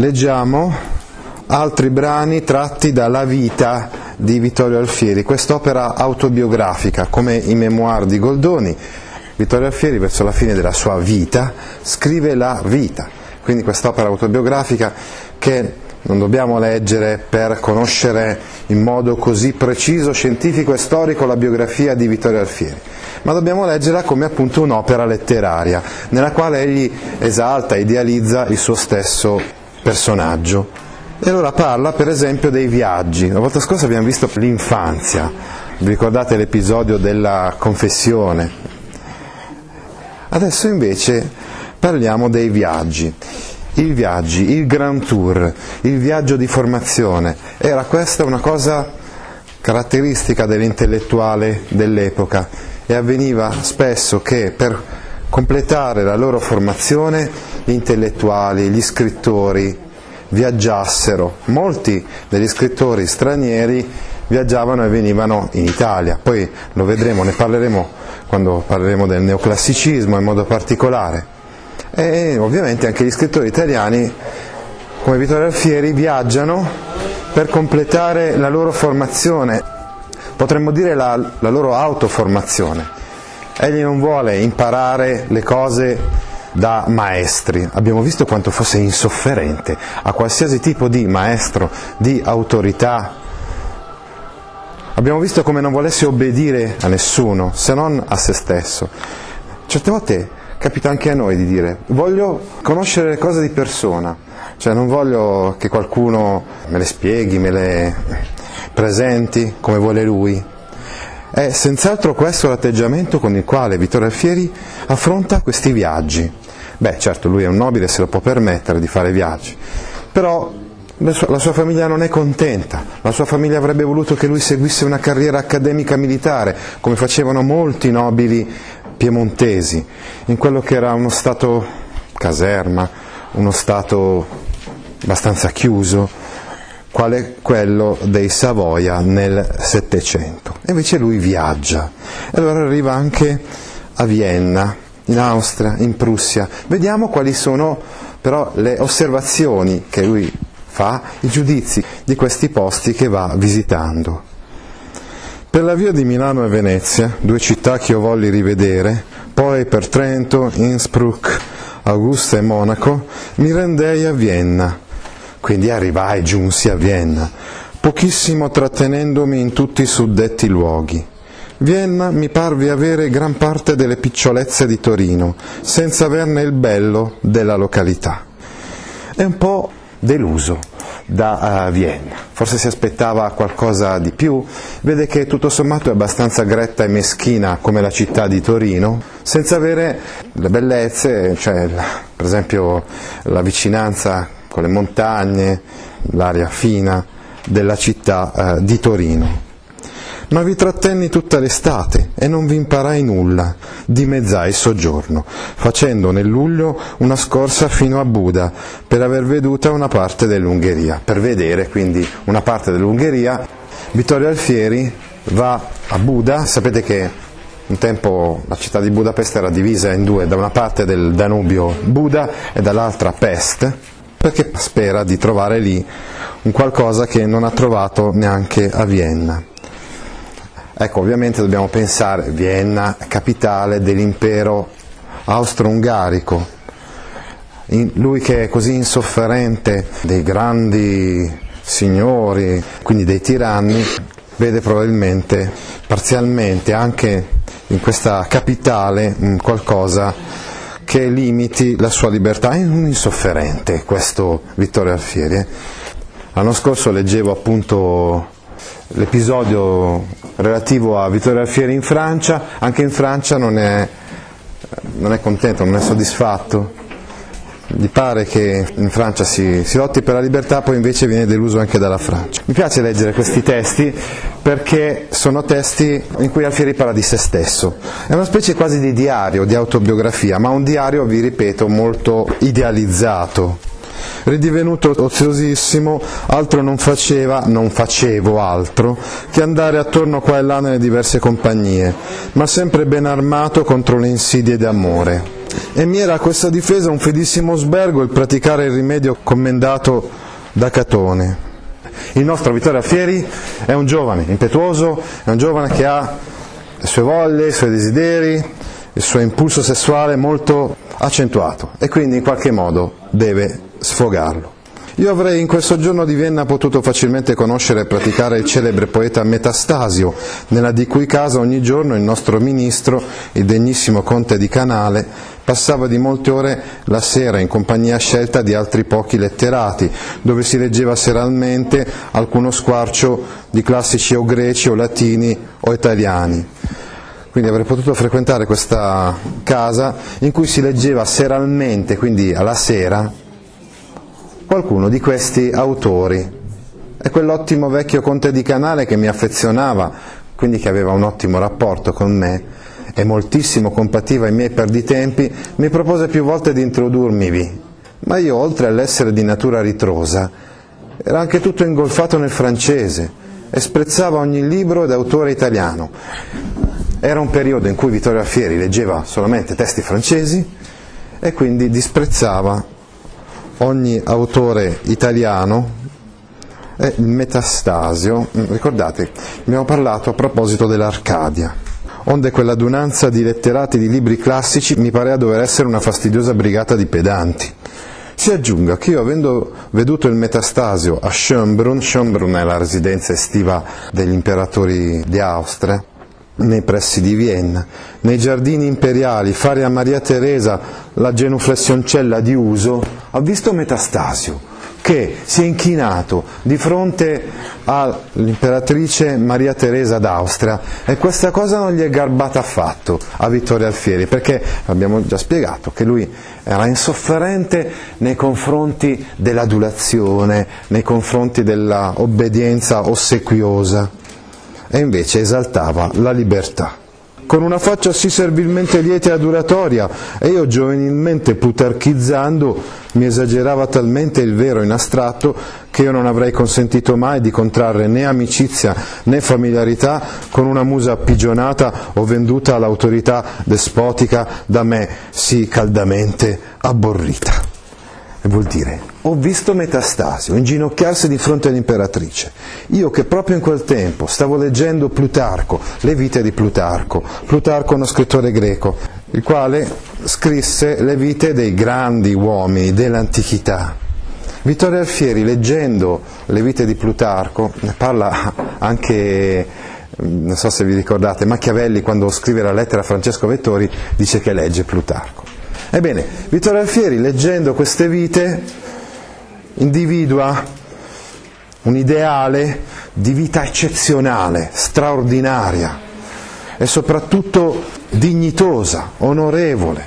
Leggiamo altri brani tratti dalla vita di Vittorio Alfieri, quest'opera autobiografica come i memoir di Goldoni. Vittorio Alfieri verso la fine della sua vita scrive la vita, quindi quest'opera autobiografica che non dobbiamo leggere per conoscere in modo così preciso, scientifico e storico la biografia di Vittorio Alfieri, ma dobbiamo leggerla come appunto un'opera letteraria, nella quale egli esalta, idealizza il suo stesso personaggio. E allora parla per esempio dei viaggi. La volta scorsa abbiamo visto l'infanzia, vi ricordate l'episodio della confessione? Adesso invece parliamo dei viaggi. I viaggi, il Grand Tour, il viaggio di formazione, era questa una cosa caratteristica dell'intellettuale dell'epoca e avveniva spesso che per completare la loro formazione gli intellettuali, gli scrittori viaggiassero. Molti degli scrittori stranieri viaggiavano e venivano in Italia, poi lo vedremo, ne parleremo quando parleremo del neoclassicismo in modo particolare. E ovviamente anche gli scrittori italiani, come Vittorio Alfieri, viaggiano per completare la loro formazione, potremmo dire la, la loro autoformazione. Egli non vuole imparare le cose da maestri. Abbiamo visto quanto fosse insofferente a qualsiasi tipo di maestro, di autorità. Abbiamo visto come non volesse obbedire a nessuno, se non a se stesso. Certe volte capita anche a noi di dire voglio conoscere le cose di persona, cioè non voglio che qualcuno me le spieghi, me le presenti come vuole lui. È senz'altro questo l'atteggiamento con il quale Vittorio Alfieri affronta questi viaggi. Beh, certo, lui è un nobile, se lo può permettere di fare viaggi, però la sua, la sua, famiglia non è contenta, la sua famiglia avrebbe voluto che lui seguisse una carriera accademica militare, come facevano molti nobili piemontesi, in quello che era uno stato caserma, uno stato abbastanza chiuso, quale quello dei Savoia nel Settecento. Invece lui viaggia e allora arriva anche a Vienna, in Austria, in Prussia. Vediamo quali sono però le osservazioni che lui fa, i giudizi di questi posti che va visitando. Per la via di Milano e Venezia, due città che io volli rivedere, poi per Trento, Innsbruck, Augusta e Monaco, mi rendei a Vienna. Quindi arrivai, giunsi a Vienna, pochissimo trattenendomi in tutti i suddetti luoghi. Vienna mi parve avere gran parte delle picciolezze di Torino, senza averne il bello della località. È un po' deluso da uh, Vienna, forse si aspettava qualcosa di più, vede che tutto sommato è abbastanza gretta e meschina come la città di Torino, senza avere le bellezze, cioè per esempio la vicinanza con le montagne, l'aria fina della città uh, di Torino. Ma vi trattenni tutta l'estate e non vi imparai nulla, dimezzai il soggiorno, facendo nel luglio una scorsa fino a Buda per aver veduta una parte dell'Ungheria, per vedere quindi una parte dell'Ungheria. Vittorio Alfieri va a Buda, sapete che un tempo la città di Budapest era divisa in due, da una parte del Danubio Buda e dall'altra Pest, perché spera di trovare lì un qualcosa che non ha trovato neanche a Vienna. Ecco, ovviamente dobbiamo pensare Vienna, capitale dell'impero austro-ungarico. lui che è così insofferente dei grandi signori, quindi dei tiranni, vede probabilmente parzialmente anche in questa capitale qualcosa che limiti la sua libertà. È un insofferente questo Vittorio Alfieri. Eh. L'anno scorso leggevo appunto l'episodio relativo a Vittorio Alfieri in Francia, anche in Francia non è, non è contento, non è soddisfatto. Gli pare che in Francia si, si, lotti per la libertà, poi invece viene deluso anche dalla Francia. Mi piace leggere questi testi perché sono testi in cui Alfieri parla di se stesso. È una specie quasi di diario, di autobiografia, ma un diario, vi ripeto, molto idealizzato. Ridivenuto oziosissimo, altro non faceva, non facevo altro, che andare attorno qua e là nelle diverse compagnie, ma sempre ben armato contro le insidie d'amore e mi era a questa difesa un fedissimo sbergo il praticare il rimedio commendato da Catone. Il nostro Vittorio Alfieri è un giovane impetuoso, è un giovane che ha le sue voglie, i suoi desideri, il suo impulso sessuale molto accentuato e quindi in qualche modo deve sfogarlo. Io avrei in quel soggiorno di Vienna potuto facilmente conoscere e praticare il celebre poeta Metastasio, nella di cui casa ogni giorno il nostro ministro, il degnissimo conte di Canale, passava di molte ore la sera in compagnia scelta di altri pochi letterati, dove si leggeva seralmente alcuno squarcio di classici o greci o latini o italiani. Quindi avrei potuto frequentare questa casa in cui si leggeva seralmente, quindi alla sera, qualcuno di questi autori. È quell'ottimo vecchio conte di canale che mi affezionava, quindi che aveva un ottimo rapporto con me e moltissimo compativa i miei perditempi, mi propose più volte di introdurmivi, ma io oltre all'essere di natura ritrosa, era anche tutto ingolfato nel francese e sprezzava ogni libro d'autore italiano. Era un periodo in cui Vittorio Alfieri leggeva solamente testi francesi e quindi disprezzava ogni autore italiano è il metastasio. Ricordate, abbiamo parlato a proposito dell'Arcadia, onde quell'adunanza di letterati di libri classici mi parea dover essere una fastidiosa brigata di pedanti. Si aggiunga che io avendo veduto il metastasio a Schönbrunn, Schönbrunn è la residenza estiva degli imperatori di Austria, nei pressi di Vienna, nei giardini imperiali, fare a Maria Teresa la genuflessioncella di uso, ha visto Metastasio che si è inchinato di fronte all'imperatrice Maria Teresa d'Austria. E questa cosa non gli è garbata affatto a Vittorio Alfieri perché abbiamo già spiegato che lui era insofferente nei confronti dell'adulazione, nei confronti dell'obbedienza ossequiosa e invece esaltava la libertà. Con una faccia sì servilmente lieta e adulatoria, e io giovanilmente plutarchizzando mi esagerava talmente il vero in astratto che io non avrei consentito mai di contrarre né amicizia né familiarità con una musa appigionata o venduta all'autorità despotica da me sì caldamente abborrita vuol dire ho visto Metastasio inginocchiarsi di fronte all'imperatrice. Io che proprio in quel tempo stavo leggendo Plutarco, le vite di Plutarco. Plutarco è uno scrittore greco, il quale scrisse le vite dei grandi uomini dell'antichità. Vittorio Alfieri, leggendo le vite di Plutarco, ne parla anche non so se vi ricordate, Machiavelli quando scrive la lettera a Francesco Vettori dice che legge Plutarco. Ebbene, Vittorio Alfieri, leggendo queste vite, individua un ideale di vita eccezionale, straordinaria e soprattutto dignitosa, onorevole,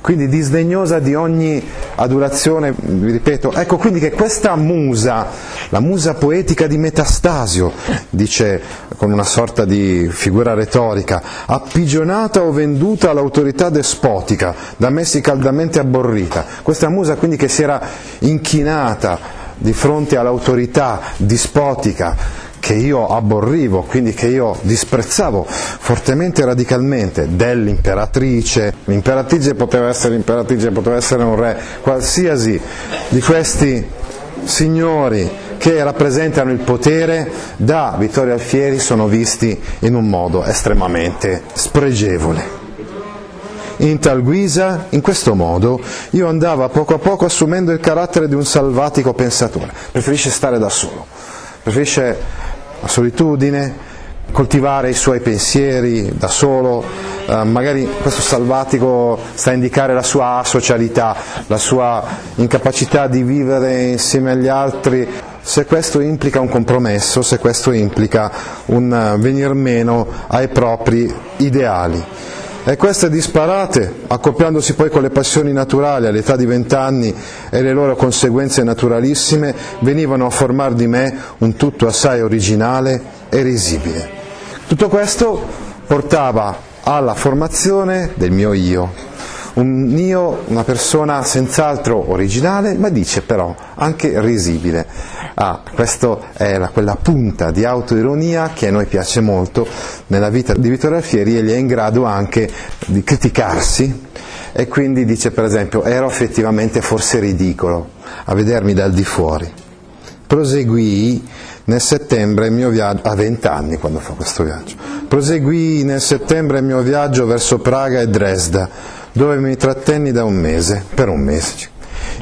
quindi disdegnosa di ogni adulazione, vi ripeto, ecco quindi che questa musa, la musa poetica di Metastasio, dice con una sorta di figura retorica, appigionata o venduta all'autorità despotica, da messi caldamente abborrita, questa musa quindi che si era inchinata di fronte all'autorità dispotica, che io abborrivo, quindi che io disprezzavo fortemente e radicalmente dell'imperatrice, l'imperatrice poteva essere l'imperatrice, poteva essere un re, qualsiasi di questi signori che rappresentano il potere da Vittorio Alfieri sono visti in un modo estremamente spregevole. In tal guisa, in questo modo, io andavo poco a poco assumendo il carattere di un salvatico pensatore. Preferisce stare da solo, preferisce la solitudine, coltivare i suoi pensieri da solo, eh, magari questo salvatico sta a indicare la sua asocialità, la sua incapacità di vivere insieme agli altri, se questo implica un compromesso, se questo implica un venir meno ai propri ideali. E queste disparate, accoppiandosi poi con le passioni naturali all'età di vent'anni e le loro conseguenze naturalissime, venivano a formar di me un tutto assai originale e risibile. Tutto questo portava alla formazione del mio io, un io, una persona senz'altro originale, ma dice però anche risibile. Ah, questa è la, quella punta di autoironia che a noi piace molto nella vita di Vittorio Alfieri e gli è in grado anche di criticarsi e quindi dice per esempio ero effettivamente forse ridicolo a vedermi dal di fuori. Proseguì nel settembre il mio viaggio, a 20 anni quando fa questo viaggio, proseguì nel settembre il mio viaggio verso Praga e Dresda, dove mi trattenni da un mese, per un mese.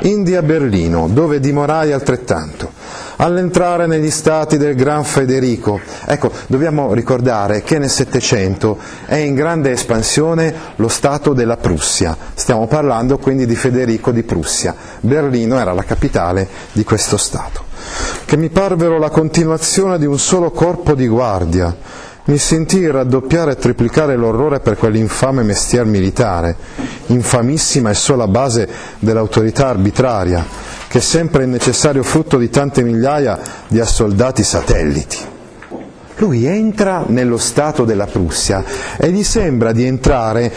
Indi a Berlino, dove dimorai altrettanto. All'entrare negli stati del Gran Federico, ecco, dobbiamo ricordare che nel Settecento è in grande espansione lo Stato della Prussia, stiamo parlando quindi di Federico di Prussia, Berlino era la capitale di questo Stato, che mi parvero la continuazione di un solo corpo di guardia, mi sentii raddoppiare e triplicare l'orrore per quell'infame mestier militare, infamissima e sola base dell'autorità arbitraria, che sempre è necessario frutto di tante migliaia di assoldati satelliti. Lui entra nello Stato della Prussia e gli sembra di entrare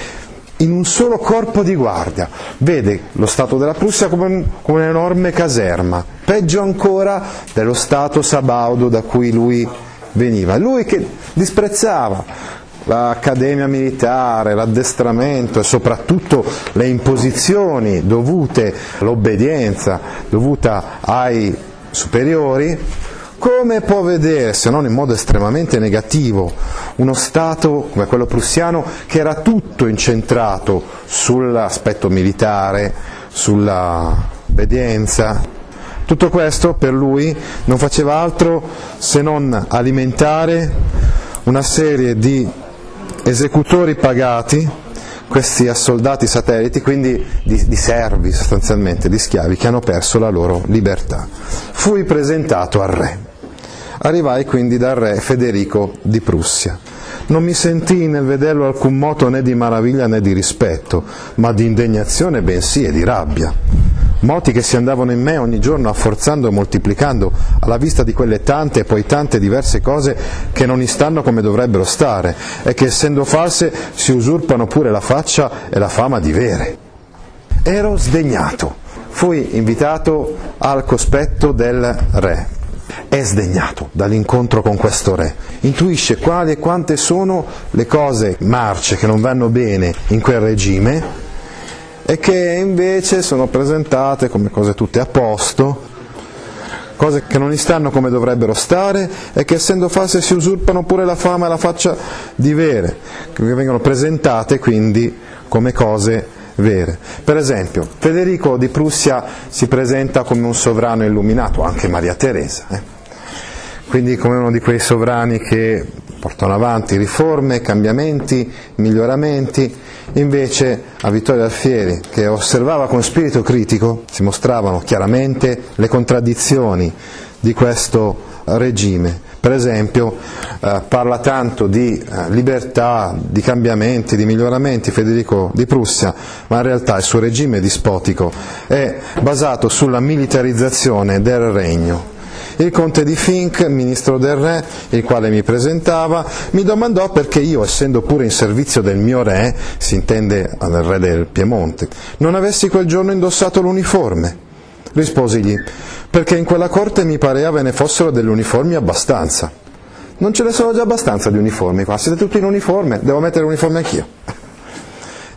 in un solo corpo di guardia. Vede lo Stato della Prussia come, un, come un'enorme caserma, peggio ancora dello Stato sabaudo da cui lui veniva. Lui che disprezzava l'accademia militare, l'addestramento e soprattutto le imposizioni dovute all'obbedienza, dovuta ai superiori, come può vedere, se non in modo estremamente negativo, uno Stato come quello prussiano che era tutto incentrato sull'aspetto militare, sulla obbedienza, tutto questo per lui non faceva altro se non alimentare una serie di esecutori pagati, questi assoldati satelliti, quindi di, di, servi sostanzialmente, di schiavi che hanno perso la loro libertà. Fui presentato al re. Arrivai quindi dal re Federico di Prussia. Non mi sentii nel vederlo alcun moto né di maraviglia né di rispetto, ma di indignazione bensì e di rabbia moti che si andavano in me ogni giorno afforzando e moltiplicando alla vista di quelle tante e poi tante diverse cose che non stanno come dovrebbero stare e che essendo false si usurpano pure la faccia e la fama di vere. Ero sdegnato, fui invitato al cospetto del re. È sdegnato dall'incontro con questo re, intuisce quali e quante sono le cose marce che non vanno bene in quel regime e che invece sono presentate come cose tutte a posto, cose che non gli stanno come dovrebbero stare e che essendo false si usurpano pure la fama e la faccia di vere, che vengono presentate quindi come cose vere. Per esempio, Federico di Prussia si presenta come un sovrano illuminato, anche Maria Teresa, eh? quindi come uno di quei sovrani che portano avanti riforme, cambiamenti, miglioramenti Invece a Vittorio Alfieri, che osservava con spirito critico, si mostravano chiaramente le contraddizioni di questo regime. Per esempio eh, parla tanto di eh, libertà, di cambiamenti, di miglioramenti Federico di Prussia, ma in realtà il suo regime dispotico è basato sulla militarizzazione del regno il conte di Fink, ministro del re, il quale mi presentava, mi domandò perché io, essendo pure in servizio del mio re, si intende al re del Piemonte, non avessi quel giorno indossato l'uniforme. Risposigli, perché in quella corte mi pareva ve ne fossero delle uniformi abbastanza. Non ce ne sono già abbastanza di uniformi qua, siete tutti in uniforme, devo mettere l'uniforme anch'io.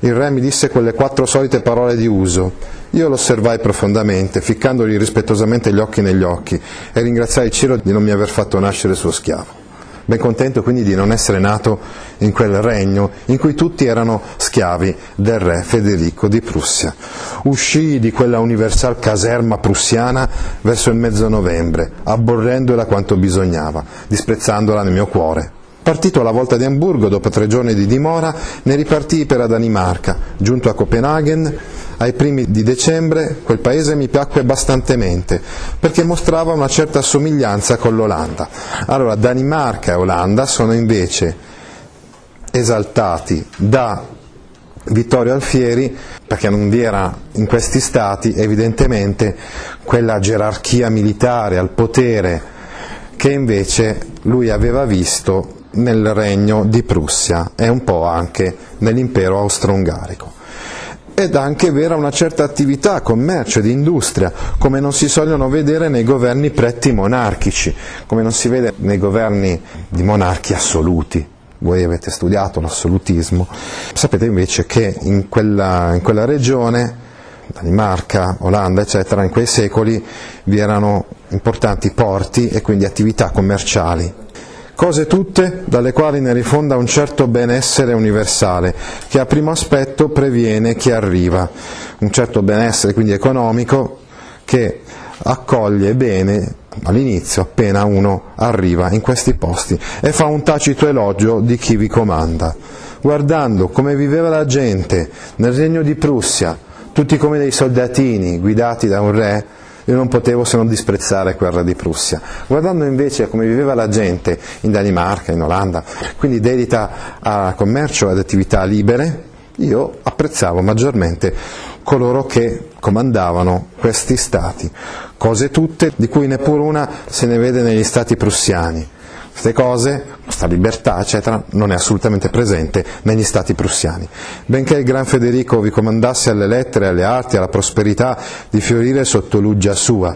Il re mi disse quelle quattro solite parole di uso. Io lo osservai profondamente, ficcandogli rispettosamente gli occhi negli occhi, e ringraziai cielo di non mi aver fatto nascere suo schiavo. Ben contento quindi di non essere nato in quel regno in cui tutti erano schiavi del re Federico di Prussia. Uscii di quella universal caserma prussiana verso il mezzo novembre, abborrendola quanto bisognava, disprezzandola nel mio cuore. Partito alla volta di Amburgo, dopo tre giorni di dimora, ne ripartii per la Danimarca. Giunto a Copenaghen, ai primi di dicembre, quel paese mi piacque bastantemente, perché mostrava una certa somiglianza con l'Olanda. Allora, Danimarca e Olanda sono invece esaltati da Vittorio Alfieri, perché non vi era in questi stati evidentemente quella gerarchia militare al potere che invece lui aveva visto nel regno di Prussia e un po' anche nell'impero austro-ungarico. Ed anche vera una certa attività, commercio, di industria, come non si sogliono vedere nei governi pretti monarchici, come non si vede nei governi di monarchi assoluti. Voi avete studiato l'assolutismo, sapete invece che in quella, in quella regione Danimarca, Olanda, eccetera, in quei secoli vi erano importanti porti e quindi attività commerciali. Cose tutte dalle quali ne rifonda un certo benessere universale, che a primo aspetto previene chi arriva, un certo benessere quindi economico che accoglie bene all'inizio appena uno arriva in questi posti e fa un tacito elogio di chi vi comanda. Guardando come viveva la gente nel regno di Prussia, tutti come dei soldatini guidati da un re, io non potevo se non disprezzare quel re di Prussia. Guardando invece come viveva la gente in Danimarca, in Olanda, quindi dedita a commercio ed attività libere, io apprezzavo maggiormente coloro che comandavano questi stati, cose tutte di cui neppure una se ne vede negli stati prussiani queste cose, questa libertà, eccetera, non è assolutamente presente negli stati prussiani. Benché il gran Federico vi comandasse alle lettere, alle arti, alla prosperità di fiorire sotto l'uggia sua,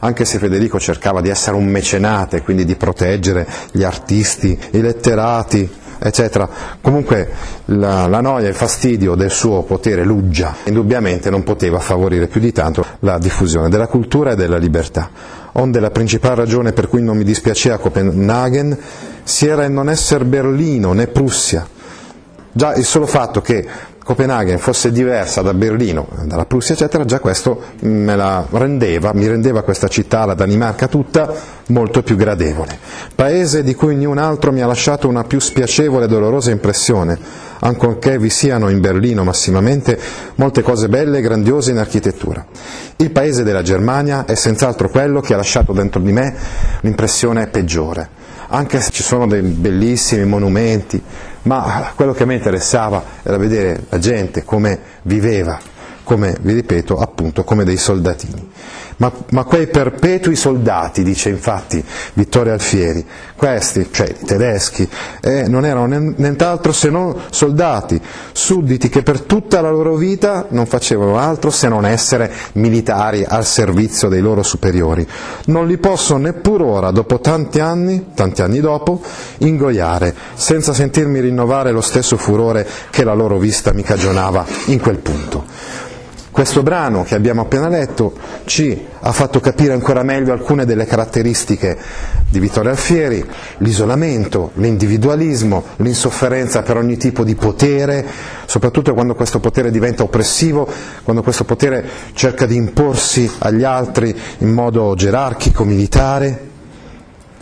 anche se Federico cercava di essere un mecenate, quindi di proteggere gli artisti, i letterati, eccetera. Comunque la, la, noia e il fastidio del suo potere luggia indubbiamente non poteva favorire più di tanto la diffusione della cultura e della libertà onde la principale ragione per cui non mi dispiaceva Copenaghen si era il non essere Berlino né Prussia. Già il solo fatto che Copenaghen fosse diversa da Berlino, dalla Prussia, eccetera, già questo rendeva, mi rendeva questa città, la Danimarca tutta, molto più gradevole. Paese di cui niun altro mi ha lasciato una più spiacevole e dolorosa impressione, ancorché vi siano in Berlino massimamente molte cose belle e grandiose in architettura. Il paese della Germania è senz'altro quello che ha lasciato dentro di me l'impressione peggiore, anche se ci sono dei bellissimi monumenti, ma quello che a me interessava era vedere la gente come viveva, come, vi ripeto, appunto come dei soldatini. Ma, ma, quei perpetui soldati, dice infatti Vittorio Alfieri, questi, cioè i tedeschi, eh, non erano nient'altro se non soldati, sudditi che per tutta la loro vita non facevano altro se non essere militari al servizio dei loro superiori. Non li posso neppure ora, dopo tanti anni, tanti anni dopo, ingoiare, senza sentirmi rinnovare lo stesso furore che la loro vista mi cagionava in quel punto. Questo brano che abbiamo appena letto ci ha fatto capire ancora meglio alcune delle caratteristiche di Vittorio Alfieri, l'isolamento, l'individualismo, l'insofferenza per ogni tipo di potere, soprattutto quando questo potere diventa oppressivo, quando questo potere cerca di imporsi agli altri in modo gerarchico, militare.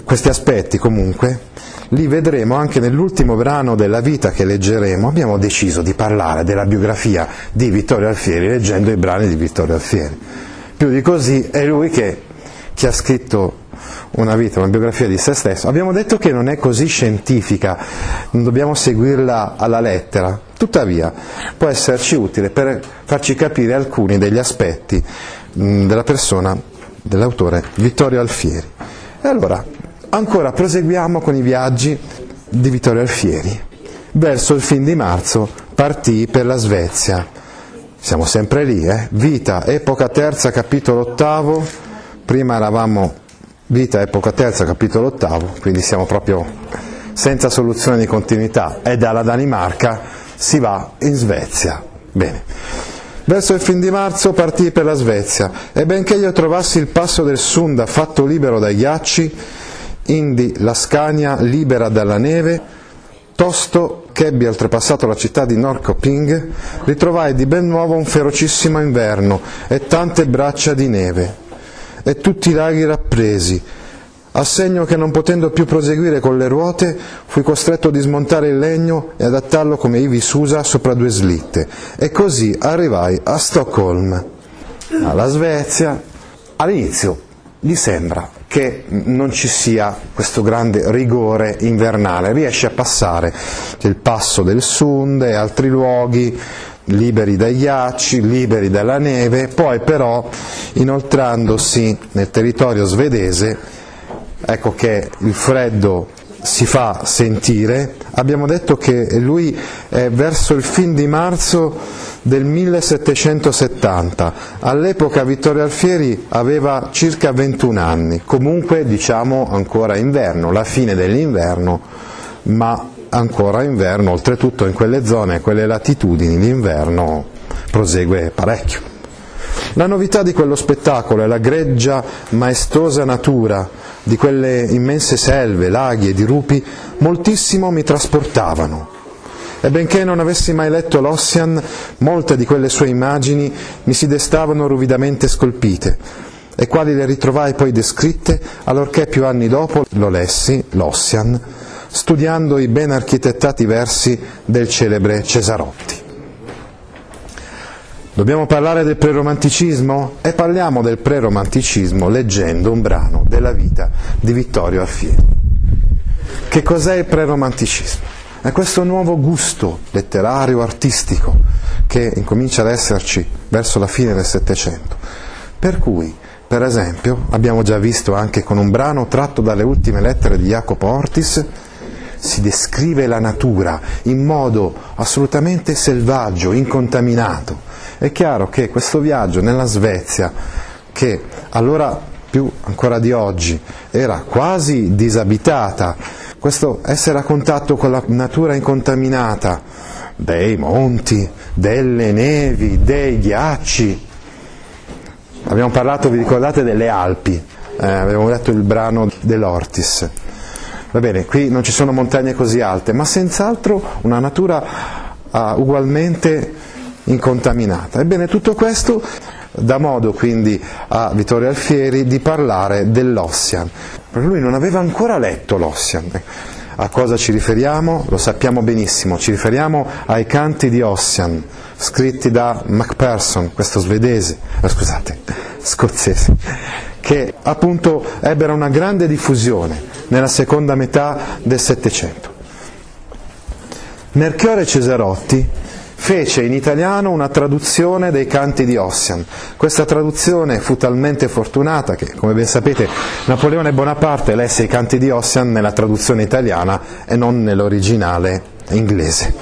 Questi aspetti comunque li vedremo anche nell'ultimo brano della vita che leggeremo. Abbiamo deciso di parlare della biografia di Vittorio Alfieri leggendo i brani di Vittorio Alfieri. Più di così è lui che, che ha scritto una vita, una biografia di se stesso. Abbiamo detto che non è così scientifica, non dobbiamo seguirla alla lettera, tuttavia può esserci utile per farci capire alcuni degli aspetti della persona dell'autore Vittorio Alfieri. E allora Ancora proseguiamo con i viaggi di Vittorio Alfieri. Verso il fin di marzo partì per la Svezia. Siamo sempre lì, eh? Vita, epoca terza, capitolo ottavo. Prima eravamo Vita, epoca terza, capitolo ottavo, quindi siamo proprio senza soluzione di continuità. E dalla Danimarca si va in Svezia. Bene. Verso il fin di marzo partì per la Svezia e benché io trovassi il passo del Sunda fatto libero dai ghiacci, indi la Scania libera dalla neve, tosto che ebbi oltrepassato la città di Norrköping, ritrovai di ben nuovo un ferocissimo inverno e tante braccia di neve, e tutti i laghi rappresi, a segno che non potendo più proseguire con le ruote, fui costretto a dismontare il legno e adattarlo come ivi s'usa sopra due slitte, e così arrivai a Stoccolma, alla Svezia. All'inizio gli sembra che non ci sia questo grande rigore invernale, riesce a passare il passo del Sund e altri luoghi liberi dai ghiacci, liberi dalla neve, poi però inoltrandosi nel territorio svedese, ecco che il freddo si fa sentire. Abbiamo detto che lui è verso il fin di marzo del 1770. All'epoca Vittorio Alfieri aveva circa 21 anni, comunque diciamo ancora inverno, la fine dell'inverno, ma ancora inverno, oltretutto in quelle zone, quelle latitudini, l'inverno prosegue parecchio. La novità di quello spettacolo è la greggia, maestosa natura di quelle immense selve, laghi e dirupi, moltissimo mi trasportavano. E benché non avessi mai letto l'Ossian, molte di quelle sue immagini mi si destavano ruvidamente scolpite, e quali le ritrovai poi descritte allorché più anni dopo lo lessi, l'Ossian, studiando i ben architettati versi del celebre Cesarotti. Dobbiamo parlare del preromanticismo? E parliamo del preromanticismo leggendo un brano della vita di Vittorio Alfieri. Che cos'è il preromanticismo? È questo nuovo gusto letterario, artistico, che incomincia ad esserci verso la fine del Settecento. Per cui, per esempio, abbiamo già visto anche con un brano tratto dalle ultime lettere di Jacopo Ortis, si descrive la natura in modo assolutamente selvaggio, incontaminato, è chiaro che questo viaggio nella Svezia, che allora più ancora di oggi era quasi disabitata, questo essere a contatto con la natura incontaminata, dei monti, delle nevi, dei ghiacci. Abbiamo parlato, vi ricordate, delle Alpi, eh, abbiamo letto il brano dell'Ortis. Va bene, qui non ci sono montagne così alte, ma senz'altro una natura uh, ugualmente incontaminata. Ebbene, tutto questo dà modo quindi a Vittorio Alfieri di parlare dell'Ossian, lui non aveva ancora letto l'Ossian. A cosa ci riferiamo? Lo sappiamo benissimo, ci riferiamo ai canti di Ossian, scritti da Macpherson, questo svedese, eh, scusate, scozzese, che appunto ebbero una grande diffusione nella seconda metà del Settecento. Merchiore Cesarotti fece in italiano una traduzione dei canti di Ossian. Questa traduzione fu talmente fortunata che, come ben sapete, Napoleone Bonaparte lesse i canti di Ossian nella traduzione italiana e non nell'originale inglese.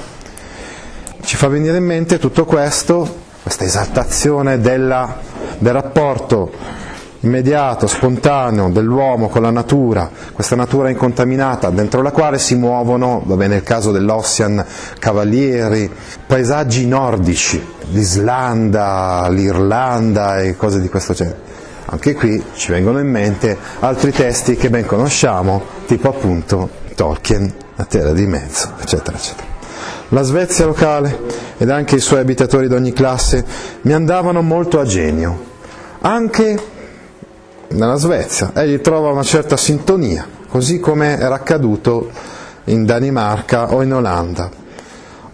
Ci fa venire in mente tutto questo, questa esaltazione della, del rapporto immediato, spontaneo dell'uomo con la natura, questa natura incontaminata dentro la quale si muovono, vabbè nel caso dell'Ossian, cavalieri, paesaggi nordici, l'Islanda, l'Irlanda e cose di questo genere. Anche qui ci vengono in mente altri testi che ben conosciamo, tipo appunto Tolkien, La Terra di Mezzo, eccetera, eccetera. La Svezia locale ed anche i suoi abitatori d'ogni classe mi andavano molto a genio, anche nella Svezia, egli trova una certa sintonia, così come era accaduto in Danimarca o in Olanda,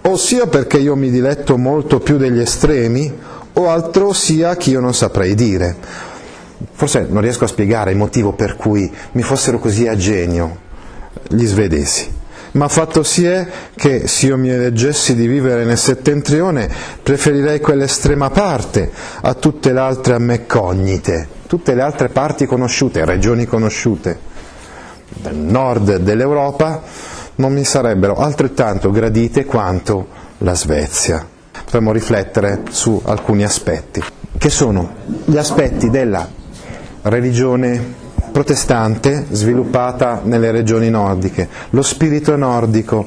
o sia perché io mi diletto molto più degli estremi, o altro sia che io non saprei dire. Forse non riesco a spiegare il motivo per cui mi fossero così a genio gli svedesi ma fatto si è che se io mi eleggessi di vivere nel settentrione preferirei quell'estrema parte a tutte le altre a me cognite tutte le altre parti conosciute, regioni conosciute del nord dell'Europa non mi sarebbero altrettanto gradite quanto la Svezia. Potremmo riflettere su alcuni aspetti, che sono gli aspetti della religione protestante sviluppata nelle regioni nordiche, lo spirito nordico,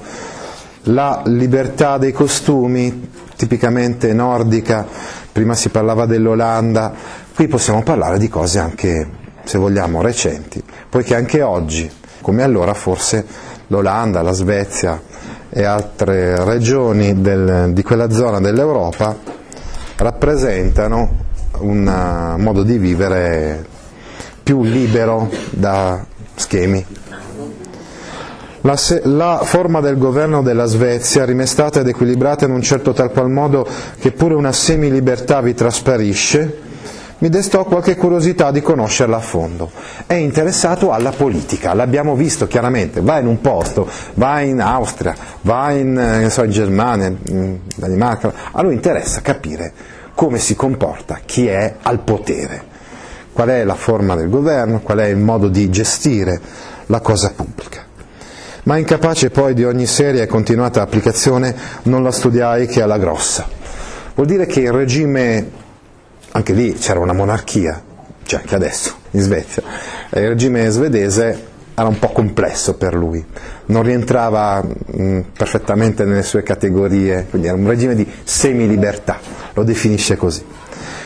la libertà dei costumi tipicamente nordica, prima si parlava dell'Olanda, qui possiamo parlare di cose anche, se vogliamo, recenti, poiché anche oggi, come allora, forse l'Olanda, la Svezia e altre regioni del, di quella zona dell'Europa rappresentano un uh, modo di vivere più libero da schemi. La, se- la, forma del governo della Svezia, rimestata ed equilibrata in un certo tal qual modo che pure una semilibertà vi trasparisce, mi destò qualche curiosità di conoscerla a fondo. È interessato alla politica, l'abbiamo visto chiaramente, va in un posto, va in Austria, va in, eh, so, in Germania, in Danimarca, a lui interessa capire come si comporta chi è al potere, qual è la forma del governo, qual è il modo di gestire la cosa pubblica. Ma incapace poi di ogni seria e continuata applicazione non la studiai che alla grossa. Vuol dire che il regime anche lì c'era una monarchia, c'è anche adesso in Svezia, il regime svedese era un po' complesso per lui, non rientrava mh, perfettamente nelle sue categorie, quindi era un regime di semi-libertà, lo definisce così.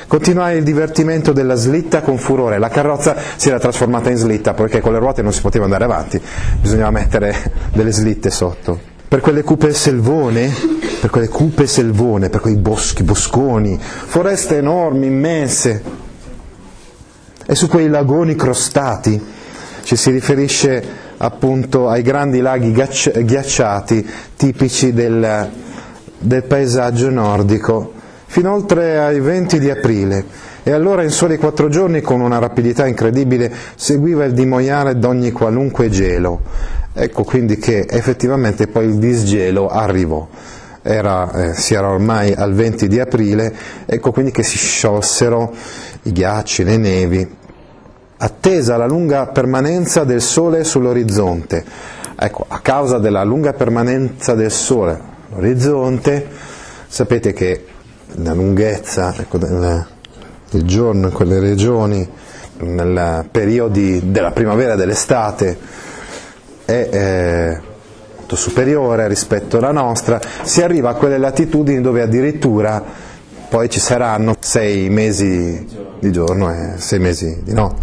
Continuai il divertimento della slitta con furore, la carrozza si era trasformata in slitta perché con le ruote non si poteva andare avanti, bisognava mettere delle slitte sotto. Per quelle cupe selvone, per quelle cupe selvone, per quei boschi, bosconi, foreste enormi, immense, e su quei lagoni crostati ci si riferisce appunto ai grandi laghi ghiacciati tipici del, del paesaggio nordico, fino oltre ai 20 di aprile, e allora in soli quattro giorni con una rapidità incredibile seguiva il dimoiare d'ogni qualunque gelo Ecco quindi che effettivamente poi il disgelo arrivò. Era, eh, si era ormai al 20 di aprile, ecco quindi che si sciolsero i ghiacci, le nevi, attesa la lunga permanenza del sole sull'orizzonte. Ecco, a causa della lunga permanenza del sole sull'orizzonte, sapete che la lunghezza ecco, del, giorno in quelle regioni, nei periodi della primavera e dell'estate, è eh, molto superiore rispetto alla nostra, si arriva a quelle latitudini dove addirittura poi ci saranno sei mesi di giorno e sei mesi di notte.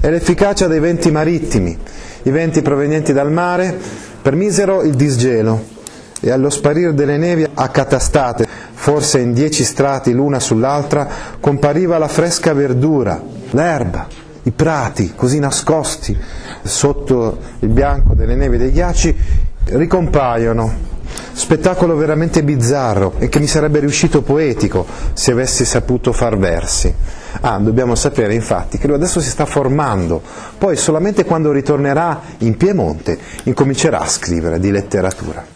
È l'efficacia dei venti marittimi, i venti provenienti dal mare permisero il disgelo e allo sparire delle nevi accatastate, forse in dieci strati l'una sull'altra, compariva la fresca verdura, l'erba, i prati così nascosti sotto il bianco delle nevi e dei ghiacci ricompaiono. Spettacolo veramente bizzarro e che mi sarebbe riuscito poetico se avessi saputo far versi. Ah, dobbiamo sapere infatti che lui adesso si sta formando, poi solamente quando ritornerà in Piemonte incomincerà a scrivere di letteratura.